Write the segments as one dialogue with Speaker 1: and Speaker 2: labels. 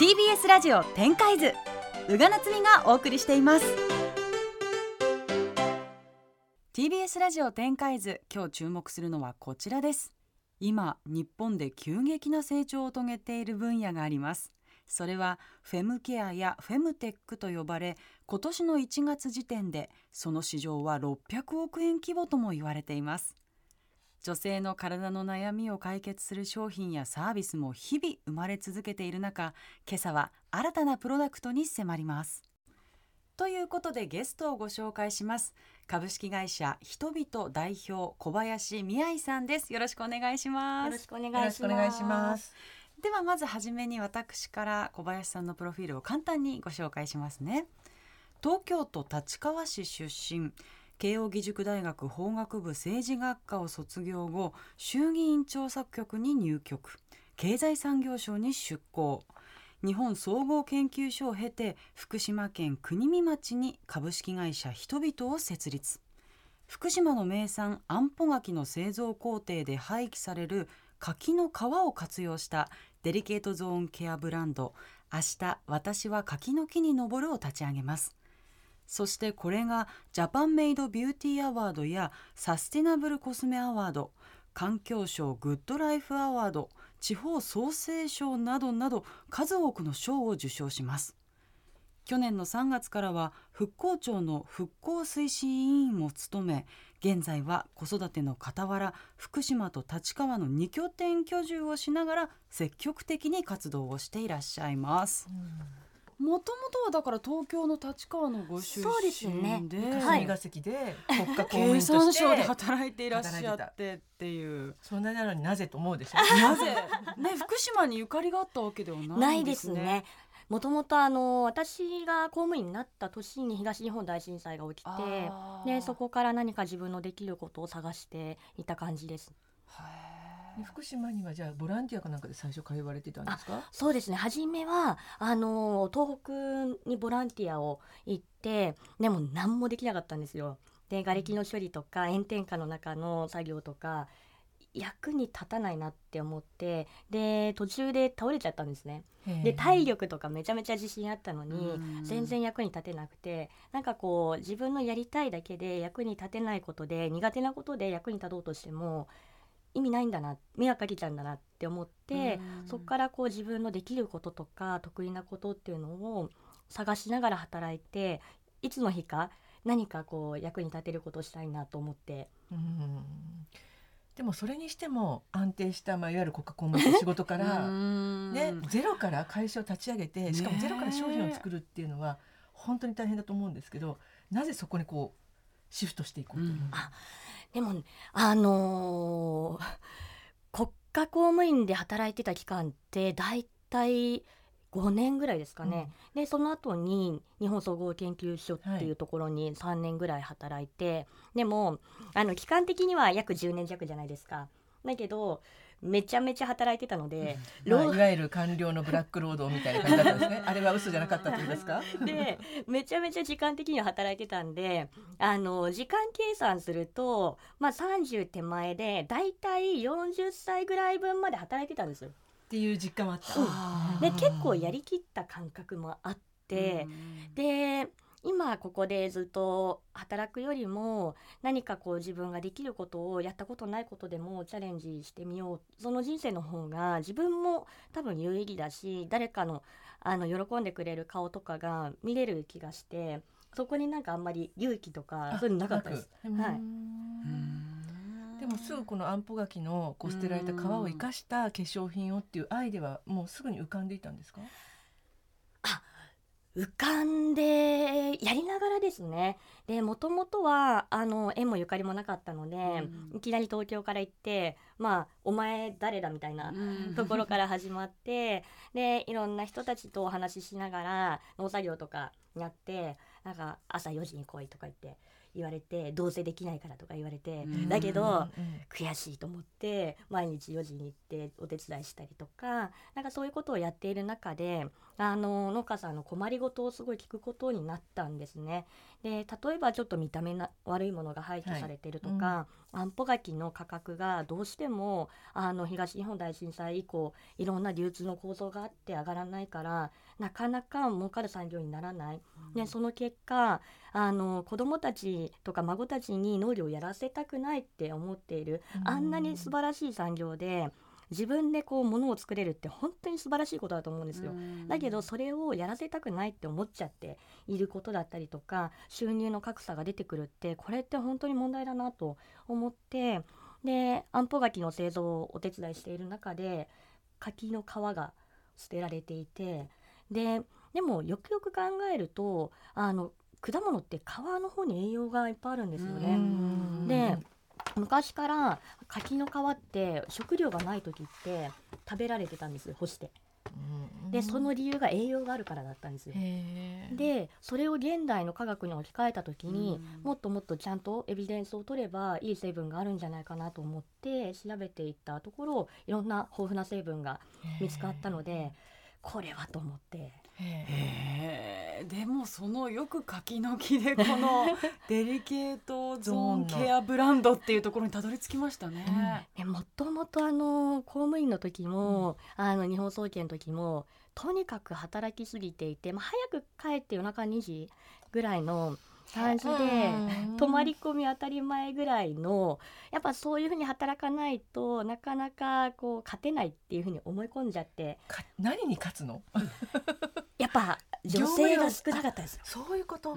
Speaker 1: TBS ラジオ展開図宇賀なつみがお送りしています。TBS ラジオ展開図今日注目するのはこちらです。今日本で急激な成長を遂げている分野があります。それはフェムケアやフェムテックと呼ばれ今年の1月時点でその市場は600億円規模とも言われています。女性の体の悩みを解決する商品やサービスも日々生まれ続けている中今朝は新たなプロダクトに迫ります。ということでゲストをご紹介します。株式会社人々代表小林美愛さんです。よろしくお願いします。
Speaker 2: よろしくお願いします。
Speaker 1: ではまずはじめに私から小林さんのプロフィールを簡単にご紹介しますね。東京都立川市出身慶應義塾大学法学部政治学科を卒業後衆議院調査局に入局。経済産業省に出向。日本総合研究所を経て福島県国見町に株式会社陽と人を設立。福島の名産あんぽ柿の製造工程で廃棄される柿の皮を活用したデリケートゾーンケアブランド。明日私は柿の木に登るを立ち上げます。そしてこれがジャパンメイドビューティーアワードやサスティナブルコスメアワード環境省グッドライフアワード地方創生賞などなど数多くの賞を受賞します去年の3月からは復興庁の復興推進委員も務め現在は子育ての傍ら福島と立川の2拠点居住をしながら積極的に活動をしていらっしゃいます。もともとはだから東京の立川のご出身で、そうですね、
Speaker 2: 霞が関で国家公
Speaker 1: 務員としてで働いていらっしゃってっていう。
Speaker 2: そんななのになぜと思うでしょ
Speaker 1: なぜ？ね福島にゆかりがあったわけではないですね。
Speaker 3: もともとあの私が公務員になった年に東日本大震災が起きてでそこから何か自分のできることを探していた感じです。
Speaker 2: 福島にはじゃあボランティアかなんかで最初通われてたんですか？
Speaker 3: そうですね。初めはあの東北にボランティアを行ってでも何もできなかったんですよ。で瓦礫の処理とか炎天下の中の作業とか役に立たないなって思ってで途中で倒れちゃったんですね。で体力とかめちゃめちゃ自信あったのに全然役に立てなくてなんかこう自分のやりたいだけで役に立てないことで苦手なことで役に立とうとしても意味ないんだな迷惑かけちゃうんだなって思ってそこからこう自分のできることとか得意なことっていうのを探しながら働いていつの日か何かこう役に立てることをしたいなと思って。うん。
Speaker 2: でもそれにしても安定した、まあ、いわゆる国家公務員の仕事から ね、ゼロから会社を立ち上げてしかもゼロから商品を作るっていうのは本当に大変だと思うんですけどなぜそこにこうシフトしていこうと思う、うん、あ
Speaker 3: でもあのー、国家公務員で働いてた期間って大体5年ぐらいですかね、うん、でその後に日本総合研究所っていうところに3年ぐらい働いて、はい、でもあの期間的には約10年弱じゃないですか。だけどめちゃめちゃ働いてたので、
Speaker 2: まあ、いわゆる官僚のブラック労働みたいな感じだったんですね。あれは嘘じゃなかったというんですか？
Speaker 3: でめちゃめちゃ時間的には働いてたんであの時間計算すると、まあ、30手前でだいたい40歳ぐらい分まで働いてたんですよ。
Speaker 2: っていう実感はあった。
Speaker 3: うん、で結構やりきった感覚もあって、で今ここでずっと働くよりも何かこう自分ができることをやったことないことでもチャレンジしてみよう。その人生の方が自分も多分有意義だし誰かのあの喜んでくれる顔とかが見れる気がしてそこになんかあんまり勇気とかそういうのなかったです。はい
Speaker 2: でもすぐこのあんぽ柿のこう捨てられた皮を生かした化粧品をっていうアイデアはもうすぐに浮かんでいたんですか？
Speaker 3: あ浮かんでやりながらですね。でもともとはあの縁もゆかりもなかったので、うん、いきなり東京から行ってまあお前誰だみたいなところから始まってでいろんな人たちとお話ししながら農作業とかやってなんか朝4時に来いとか言って言われてどうせできないからとか言われて、だけど、悔しいと思って毎日4時に行ってお手伝いしたりとかなんかそういうことをやっている中であの農家さんの困りごとをすごい聞くことになったんですね。で例えばちょっと見た目な悪いものが廃棄されてるとか、はい安保柿の価格がどうしてもあの東日本大震災以降いろんな流通の構造があって上がらないからなかなか儲かる産業にならない、うん、でその結果あの子どもたちとか孫たちに農業をやらせたくないって思っている、うん、あんなに素晴らしい産業で自分でこう物を作れるって本当に素晴らしいことだと思うんですよ。だけどそれをやらせたくないって思っちゃっていることだったりとか収入の格差が出てくるってこれって本当に問題だなと思ってで安保柿の製造をお手伝いしている中で柿の皮が捨てられていてででもよくよく考えるとあの果物って皮の方に栄養がいっぱいあるんですよね。で昔から柿の皮って食料がない時って食べられてたんです干して。でその理由が栄養があるからだったんですよ。でそれを現代の科学に置き換えた時に、もっともっとちゃんとエビデンスを取ればいい成分があるんじゃないかなと思って調べていったところいろんな豊富な成分が見つかったのでこれはと思って。
Speaker 1: へえでもそのよく柿の木でこの デリケートゾーンケアブランドっていうところにたどり着きましたね。
Speaker 3: うん、もともとあの公務員の時も、うん、あの日本総研の時もとにかく働きすぎていて、まあ、早く帰って夜中2時ぐらいの感じで泊まり込み当たり前ぐらいのやっぱそういうふうに働かないとなかなかこう勝てないっていうふうに思い込んじゃって。
Speaker 2: 何に勝つの？
Speaker 3: やっぱ女性が少なかったです。
Speaker 2: そういうこと？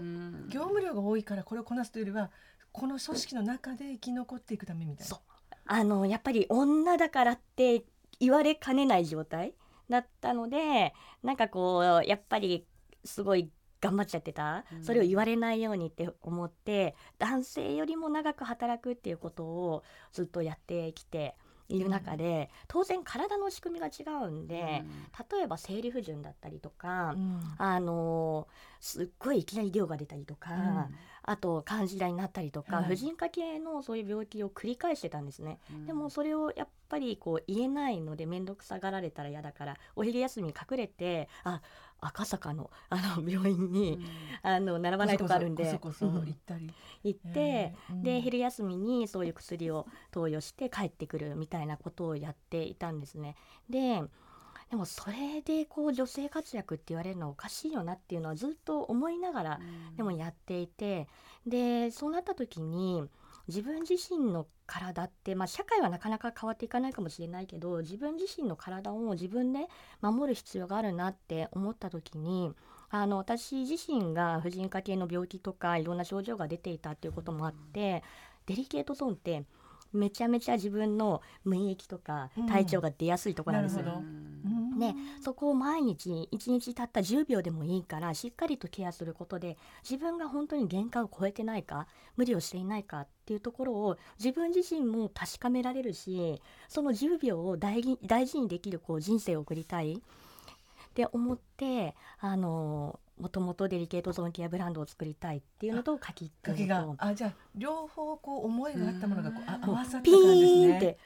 Speaker 2: 業務量が多いからこれをこなすというよりはこの組織の中で生き残っていくためみたいな。
Speaker 3: あのやっぱり女だからって言われかねない状態だったのでなんかこうやっぱりすごい頑張っちゃってた、うん、それを言われないようにって思って男性よりも長く働くっていうことをずっとやってきている中で、うん、当然体の仕組みが違うんで、うん、例えば生理不順だったりとか、あのすっごいいきなり量が出たりとか、あと肝心になったりとか、婦人科系のそういう病気を繰り返してたんですね。でもそれをやっぱりこう言えないので面倒くさがられたら嫌だからお昼休み隠れてあ赤坂の あの病院に、うん、あの並ばないとこあるんで
Speaker 2: 行ったり。
Speaker 3: 行って、うん、で昼休みにそういう薬を投与して帰ってくるみたいなことをやっていたんですね。ででもそれでこう女性活躍って言われるのはおかしいよなっていうのはずっと思いながらでもやっていて、でそうなった時に自分自身の体って、まあ、社会はなかなか変わっていかないかもしれないけど自分自身の体を自分で守る必要があるなって思った時にあの私自身が婦人科系の病気とかいろんな症状が出ていたっていうこともあってデリケートゾーンってめちゃめちゃ自分の免疫とか体調が出やすいところなんですよ。うんね、そこを毎日1日たった10秒でもいいからしっかりとケアすることで自分が本当に限界を超えてないか無理をしていないかっていうところを自分自身も確かめられるしその10秒を大大事にできるこう人生を送りたい。って思ってあのもともとデリケートゾーンケアブランドを作りたいっていうのと書き
Speaker 2: があじゃあ両方こう思いがあったものがこう合わさった感
Speaker 3: じですね。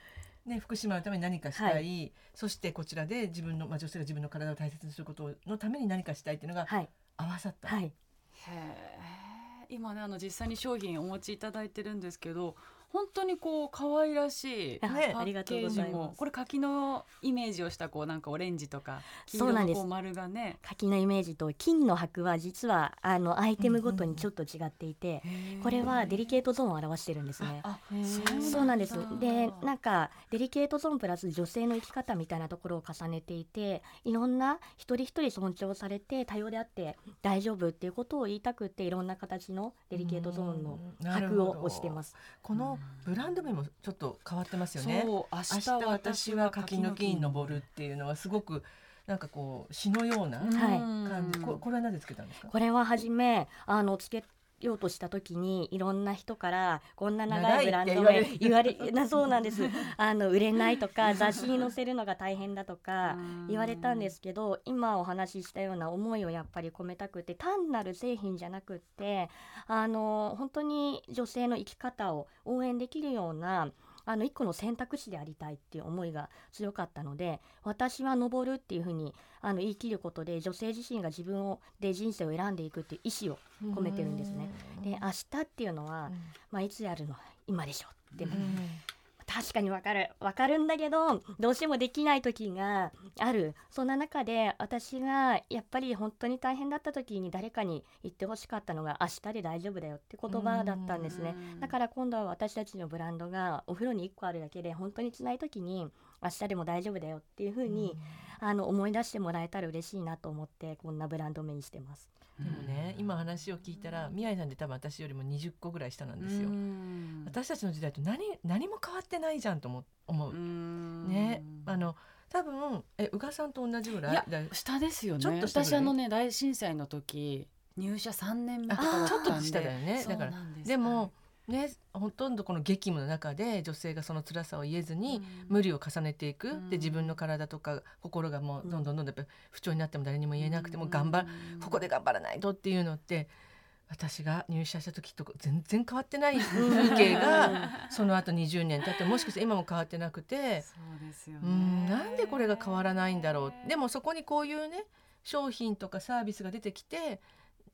Speaker 2: ね、福島のために何かしたい、はい、そしてこちらで自分の、まあ、女性が自分の体を大切にすることのために何かしたいっていうのが合わさった。
Speaker 3: はい、へ
Speaker 1: 今ねあの実際に商品お持ちいただいてるんですけど本当にこう可愛らしいパッケージもこれ柿のイメージをしたこうなんかオレンジとか黄色のこう丸がね。
Speaker 3: 柿のイメージと金の箔は実はあのアイテムごとにちょっと違っていて、これはデリケートゾーンを表してるんですね。そうなんです。でなんかデリケートゾーンプラス女性の生き方みたいなところを重ねていていろんな一人一人尊重されて多様であって大丈夫っていうことを言いたくていろんな形のデリケートゾーンの箔を押してます。
Speaker 2: このブランド名もちょっと変わってますよね。明日私は柿の木に登るっていうのはすごくなんかこう詩のような感じ、はい、ここれはなぜつけたんですか？
Speaker 3: これは初めあのつけようとした時にいろんな人からこんな長いブランド名言われな そうなんです。あの売れないとか雑誌に載せるのが大変だとか 言われたんですけど今お話ししたような思いをやっぱり込めたくて単なる製品じゃなくってあの本当に女性の生き方を応援できるようなあの一個の選択肢でありたいっていう思いが強かったので私は登るっていうふうにあの言い切ることで女性自身が自分をで人生を選んでいくっていう意思を込めてるんですね。で明日っていうのは、まあ、いつやるの？今でしょ？って、
Speaker 2: うん
Speaker 3: 確かにわかる。わかるんだけどどうしてもできない時がある。そんな中で私がやっぱり本当に大変だった時に誰かに言ってほしかったのが「明日で大丈夫だよ」って言葉だったんですね。
Speaker 1: うん
Speaker 3: だから今度は私たちのブランドがお風呂に1個あるだけで本当に辛い時に「明日でも大丈夫だよ」っていう風に、あの思い出してもらえたら嬉しいなと思ってこんなブランド名にしてます。
Speaker 2: でもね今話を聞いたら宮井さんで多分私よりも20個ぐらい下なんですよ。
Speaker 1: うん。
Speaker 2: 私たちの時代と何何も変わってないじゃんと思思う。
Speaker 1: うん。
Speaker 2: ね。あの多分え宇賀さんと同じぐらい？
Speaker 1: いや
Speaker 2: だ
Speaker 1: 下ですよね。
Speaker 2: ちょっと
Speaker 1: 私あのね大震災の時入社3年目とかだったんで。
Speaker 2: あちょっと下だよね。だからでもねほとんどこの激務の中で女性がその辛さを言えずに、無理を重ねていく、
Speaker 1: うん。
Speaker 2: で自分の体とか心がもうどんどんどんどん不調になっても誰にも言えなくても
Speaker 1: うん。
Speaker 2: 頑張る、ここで頑張らないとっていうのって私が入社した時と全然変わってない風景がその後20年経ってもしかして今も変わってなくて、
Speaker 1: そうですよね。
Speaker 2: うんなんでこれが変わらないんだろう。でもそこにこういうね商品とかサービスが出てきて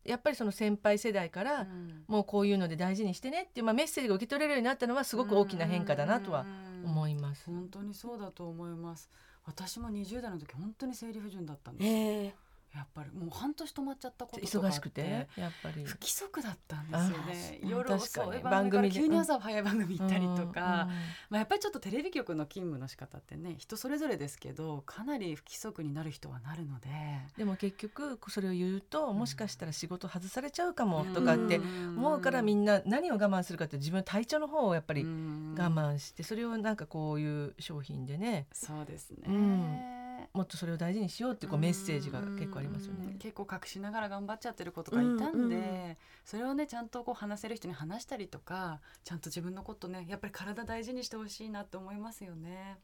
Speaker 2: やっぱりその先輩世代から、
Speaker 1: うん。
Speaker 2: もうこういうので大事にしてねっていう、まあ、メッセージが受け取れるようになったのはすごく大きな変化だなとは思います。
Speaker 1: 本当にそうだと思います。私も20代の時本当に生理不順だったんです
Speaker 3: へえ
Speaker 1: やっぱりもう半年止まっちゃったこととかあって
Speaker 2: 忙しくて？やっぱり。
Speaker 1: 不規則だったんですよね。
Speaker 2: あ
Speaker 1: 夜遅い番組急に朝早い番組行ったりとか、
Speaker 2: うん
Speaker 1: まあ、やっぱりちょっとテレビ局の勤務の仕方ってね人それぞれですけどかなり不規則になる人はなるので。
Speaker 2: でも結局それを言うともしかしたら仕事外されちゃうかもとかって思うからみ
Speaker 1: ん
Speaker 2: んな何を我慢するかって自分の体調の方をやっぱり我
Speaker 1: 我
Speaker 2: 慢してそれをなんかこういう商品でね。
Speaker 1: そうですね、
Speaker 2: うんもっとそれを大事にしようってこうメッセージが結構ありますよね。
Speaker 1: うん結構隠しながら頑張っちゃってる子とかいたんで、
Speaker 3: うんうん。
Speaker 1: それをねちゃんとこう話せる人に話したりとかちゃんと自分のことねやっぱり体大事にしてほしいなって思いますよね。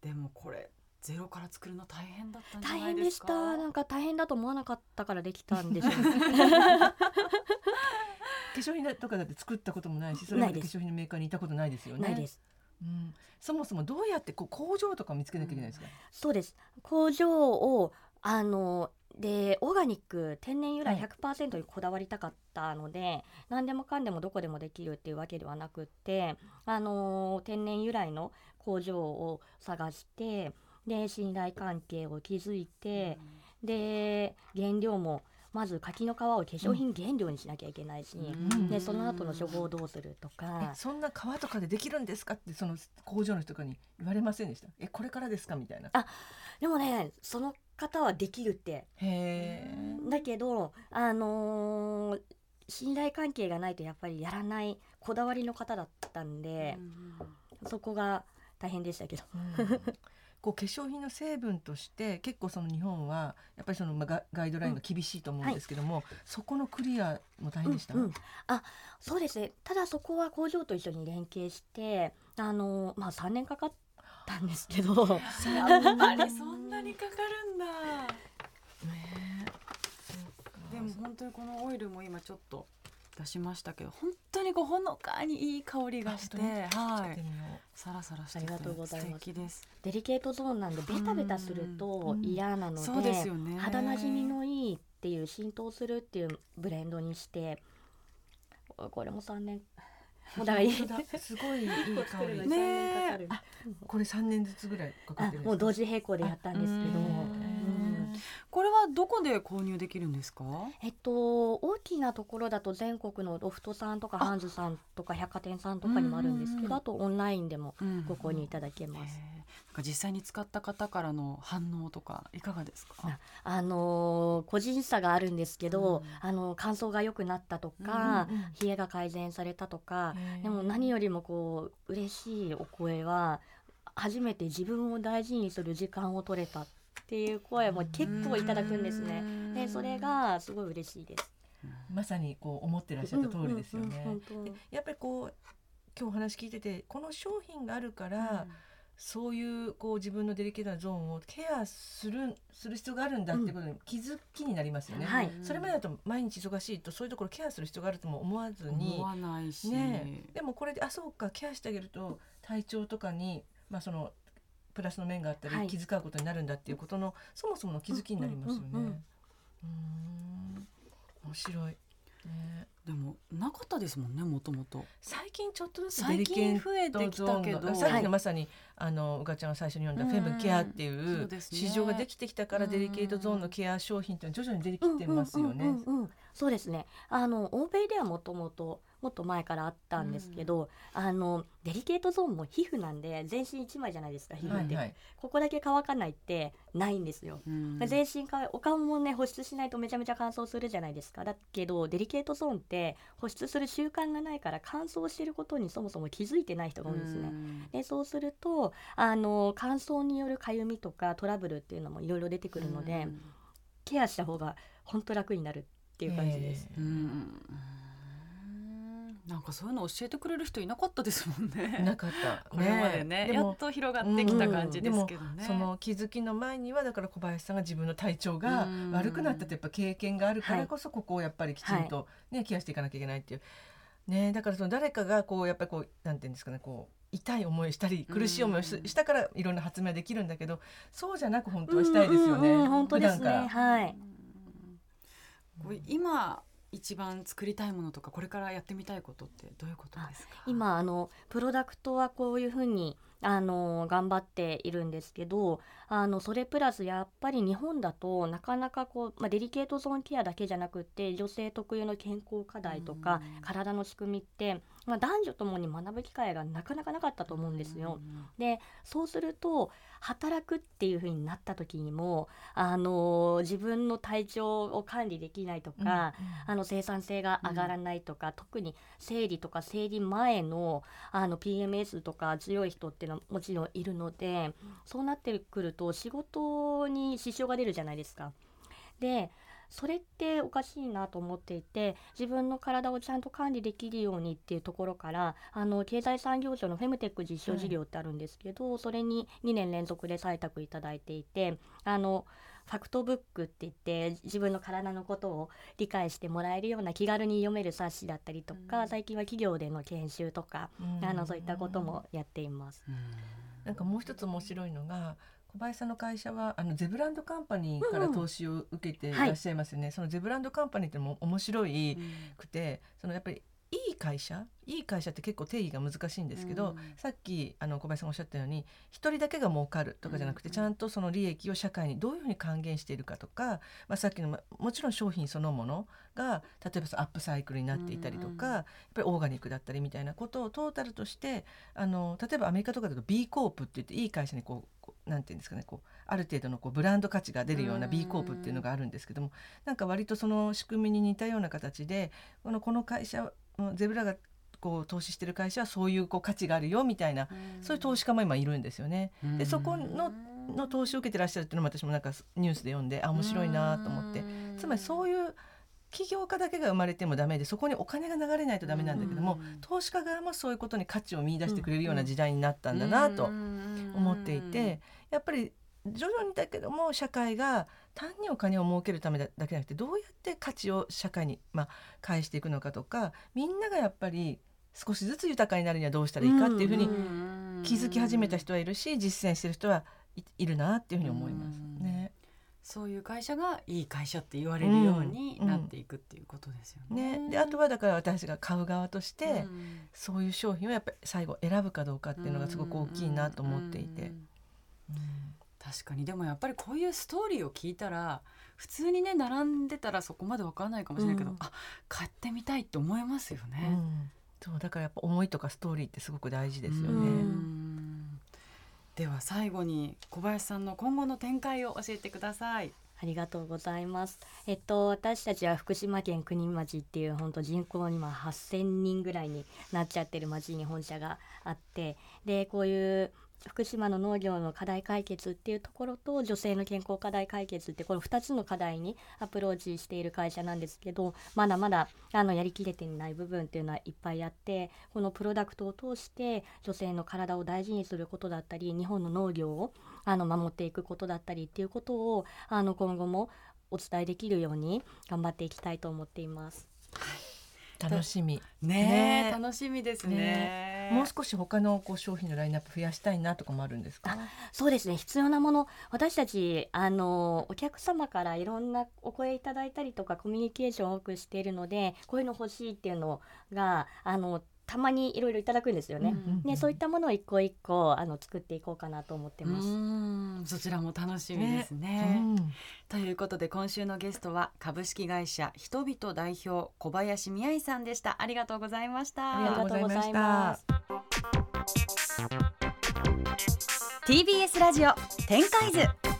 Speaker 1: でもこれゼロから作るの大変だったんじゃ
Speaker 3: 大
Speaker 1: ないでか？
Speaker 3: 変ですした。なんか大変だと思わなかったからできたんでしょう
Speaker 2: 化粧品とかだって作ったこともないしそれまで化粧品のメーカーにいたことないですよね。
Speaker 3: ないです
Speaker 2: うん、そもそもどうやってこう工場とか見つけなきゃいけないですか？
Speaker 3: そうです。工場をあのでオーガニック天然由来
Speaker 2: はい。
Speaker 3: 100%にこだわりたかったので、何でもかんでもどこでもできるっていうわけではなくってあの天然由来の工場を探してで信頼関係を築いて、で原料もまず柿の皮を化粧品原料にしなきゃいけないし、
Speaker 2: ん。
Speaker 3: でその後の処方をどうすると
Speaker 2: え
Speaker 3: か
Speaker 2: そんな皮とかでできるんですかってその工場の人とかに言われませんでした？えこれからですか？みたいな。
Speaker 3: あでもねその方はできるって。
Speaker 2: へえ。
Speaker 3: だけどあのー信頼関係がないとやっぱりやらないこだわりの方だったんで、そこが大変でしたけど。
Speaker 2: うんこう化粧品の成分として結構その日本はやっぱりそのまあガガイドラインが厳しいと思うんですけども、そこのクリアも大変でした？
Speaker 3: うんうん。あそうですね。ただそこは工場と一緒に連携してあのーまあ3年かかったんですけど。
Speaker 1: やっぱりそんなにかかるんだ。
Speaker 2: ね
Speaker 1: でも本当にこのオイルも今ちょっと出しましたけど本当にこうほのかにいい香りがして
Speaker 2: あ
Speaker 1: はい。サラサラしてて
Speaker 3: ありがとうございます。
Speaker 1: 素敵です。
Speaker 3: デリケートゾーンなんでベタベタすると嫌なので,、
Speaker 1: そうですよね。
Speaker 3: 肌なじみのいいっていう浸透するっていうブレンドにしてこれも3年。もうだい
Speaker 2: すごいいい香り。
Speaker 1: ね
Speaker 3: 3
Speaker 2: これ三年ずつぐらいかか
Speaker 3: あ
Speaker 2: ってるんですか。
Speaker 3: もう同時並行でやったんですけど
Speaker 1: うん
Speaker 3: うん
Speaker 1: これはどこで購入できるんですか？
Speaker 3: えっと大きなところだと全国のロフトさんとか
Speaker 1: あ
Speaker 3: ハンズさんとか百貨店さんとかにもあるんですけ
Speaker 1: うん
Speaker 3: どあとオンラインでも
Speaker 1: うん
Speaker 3: ご購入いただけます。
Speaker 1: ん。か実際に使った方からの反応とかいかがですか？
Speaker 3: ああのー個人差があるんですけど、
Speaker 1: うん。
Speaker 3: あの乾燥が良くなったとか、
Speaker 2: うんうん
Speaker 3: 冷えが改善されたとか、でも何よりもこう嬉しいお声は初めて自分を大事にする時間を取れたっていう声も結構いただくんですね。でそれがすごい嬉しいです。
Speaker 2: まさにこう思ってらっしゃった通りですよね。やっぱりこう今日お話聞いててこの商品があるから、そういうこう自分のデリケートなゾーンをケアするする必要があるんだっていうことに気づきになりますよね。
Speaker 3: はい
Speaker 2: それまでだと毎日忙しいとそういうところケアする必要があるとも思わずに
Speaker 1: 思わないし、
Speaker 2: ねえでもこれであそうかケアしてあげると体調とかにまあそのプラスの面があったり、
Speaker 3: はい。
Speaker 2: 気遣うことになるんだっていうことのそもそもの気づきになりますよね。
Speaker 3: うんうんうん
Speaker 2: うーん。面白い。ね。
Speaker 1: でもなかったですもんねもともと。
Speaker 2: 最近ちょっとずつデ
Speaker 1: 最
Speaker 2: リケー
Speaker 1: 近増えてきたけど。
Speaker 2: トゾーンのさっきのまさに、あのうかちゃんが最初に読んだフェムケアってい
Speaker 1: う
Speaker 2: 市場ができてきたから
Speaker 1: うん。
Speaker 2: デリケートゾーンのケア商品っていうのは徐々に出てきてますよね。
Speaker 3: そうですね。あの欧米ではもともともっと前からあったんですけど、あのデリケートゾーンも皮膚なんで全身一枚じゃないですか皮膚って、
Speaker 2: はいはい。
Speaker 3: ここだけ乾かないってないんですよ。
Speaker 1: うん
Speaker 3: 全身かお顔もね保湿しないとめちゃめちゃ乾燥するじゃないですかだけどデリケートゾーンって保湿する習慣がないから乾燥してることにそもそも気づいてない人が多いんですね。でそうするとあの乾燥によるかゆみとかトラブルっていうのもいろいろ出てくるので、
Speaker 1: うん
Speaker 3: ケアした方が本当楽になるっていう感じです。
Speaker 1: うんうんなんかそういうの教えてくれる人いなかったですもんね。
Speaker 2: なかった。
Speaker 1: これまでね
Speaker 2: でも
Speaker 1: やっと広がってきた感じですけどね。
Speaker 2: その気づきの前にはだから小林さんが自分の体調が悪くなったってやっぱ経験があるからこそここをやっぱりきちんとね、ケアしていかなきゃいけないっていう。ね、だからその誰かがこうやっぱりこうなんていうんですかねこう痛い思いしたり苦しい思いをし,、たからいろんな発明はできるんだけどそうじゃなく本当はしたいですよね。
Speaker 3: うんうんうん本当ですね。はい。
Speaker 1: これ今一番作りたいものとかこれからやってみたいことってどういうことですか？
Speaker 3: 今あのプロダクトはこういうふうにあの頑張っているんですけどあのそれプラスやっぱり日本だとなかなかこう、まあ、デリケートゾーンケアだけじゃなくって女性特有の健康課題とか
Speaker 1: うん
Speaker 3: 体の仕組みって、まあ、男女ともに学ぶ機会がなかなかなかったと思うんですよ。でそうすると働くっていう風になった時にもあの自分の体調を管理できないとか、あの生産性が上がらないとか、特に生理とか生理前のあの PMS とか強い人っていうのはもちろんいるので、そうなってくると仕事に支障が出るじゃないですか。でそれっておかしいなと思っていて自分の体をちゃんと管理できるようにっていうところからあの経済産業省のフェムテック実証事業ってあるんですけど、それに2年連続で採択いただいていてあのファクトブックって言って自分の体のことを理解してもらえるような気軽に読める冊子だったりとか、
Speaker 1: うん。
Speaker 3: 最近は企業での研修とか、
Speaker 2: うん。
Speaker 3: あのそういったこともやっています。
Speaker 1: うん。
Speaker 2: なんかもう一つ面白いのが小林さんの会社はあのゼブランドカンパニーから投資を受けていらっしゃいますよね、そのゼブランドカンパニーってのも面白いくてそのやっぱりいい会社？いい会社って結構定義が難しいんですけど、
Speaker 1: うん。
Speaker 2: さっきあの小林さんがおっしゃったように一人だけが儲かるとかじゃなくて、
Speaker 1: うん。
Speaker 2: ちゃんとその利益を社会にどういうふうに還元しているかとか、まあ、さっきのまもちろん商品そのものが例えばそのアップサイクルになっていたりとか、
Speaker 1: うん
Speaker 2: やっぱりオーガニックだったりみたいなことをトータルとしてあの例えばアメリカとかだと B コープって言っていい会社にこうなんていうんですかねこうある程度のこうブランド価値が出るような
Speaker 1: うん。
Speaker 2: B コープっていうのがあるんですけどもなんか割とその仕組みに似たような形でこのこの会社うんゼブラがこう投資してる会社はそういうこう価値があるよみたいなそういう投資家も今いるんですよね。でそこのの投資を受けてらっしゃるっていうのも私もなんかニュースで読んであ面白いなと思って。つまりそういう起業家だけが生まれてもダメでそこにお金が流れないとダメなんだけども投資家側もそういうことに価値を見出してくれるような時代になったんだなと思っていてやっぱり徐々にだけども社会が単にお金を儲けるためだだけじゃなくてどうやって価値を社会に、まあ、返していくのかとかみんながやっぱり少しずつ豊かになるにはどうしたらいいかっていうふうに気づき始めた人はいるし実践してる人はいいるなっていうふうに思います。ね。
Speaker 1: そういう会社がいい会社って言われるようになっていくっていうことですよね。
Speaker 2: ね、であとはだから私が買う側として、
Speaker 1: うん。
Speaker 2: そういう商品をやっぱり最後選ぶかどうかっていうのがすごく大きいなと思っていて。
Speaker 1: うん確かにでもやっぱりこういうストーリーを聞いたら普通にね並んでたらそこまでわからないかもしれないけど、
Speaker 3: うん
Speaker 1: あ買ってみたいって思いますよ
Speaker 2: う
Speaker 1: ね。
Speaker 2: んそうだからやっぱ思いとかストーリーってすごく大事ですよね。
Speaker 1: では最後に小林さんの今後の展開を教えてください。
Speaker 3: ありがとうございます。えっと私たちは福島県国町っていう本当人口今8,000人ぐらいになっちゃってる町に本社があってでこういう福島の農業の課題解決っていうところと女性の健康課題解決ってこの2つの課題にアプローチしている会社なんですけどまだまだあのやりきれていない部分っていうのはいっぱいあってこのプロダクトを通して女性の体を大事にすることだったり日本の農業をあの守っていくことだったりっていうことをあの今後もお伝えできるように頑張っていきたいと思っています。
Speaker 2: 楽しみ。ね
Speaker 1: 楽しみですね。
Speaker 2: もう少し他のこう商品のラインナップ増やしたいなとかもあるんですか？
Speaker 3: そうですね。必要なもの。私たちあのお客様からいろんなお声いただいたりとかコミュニケーションを多くしているのでこういうの欲しいっていうのがあのたまにいろいろいただくんですよね。ね、そういったものを一個一個あの作っていこうかなと思ってます。
Speaker 1: そちらも楽しみですね。ねうん、ということで今週のゲストは株式会社人々代表小林美愛さんでした。ありがとうございました。
Speaker 3: ありがとうございます。
Speaker 1: TBS ラジオ展開図。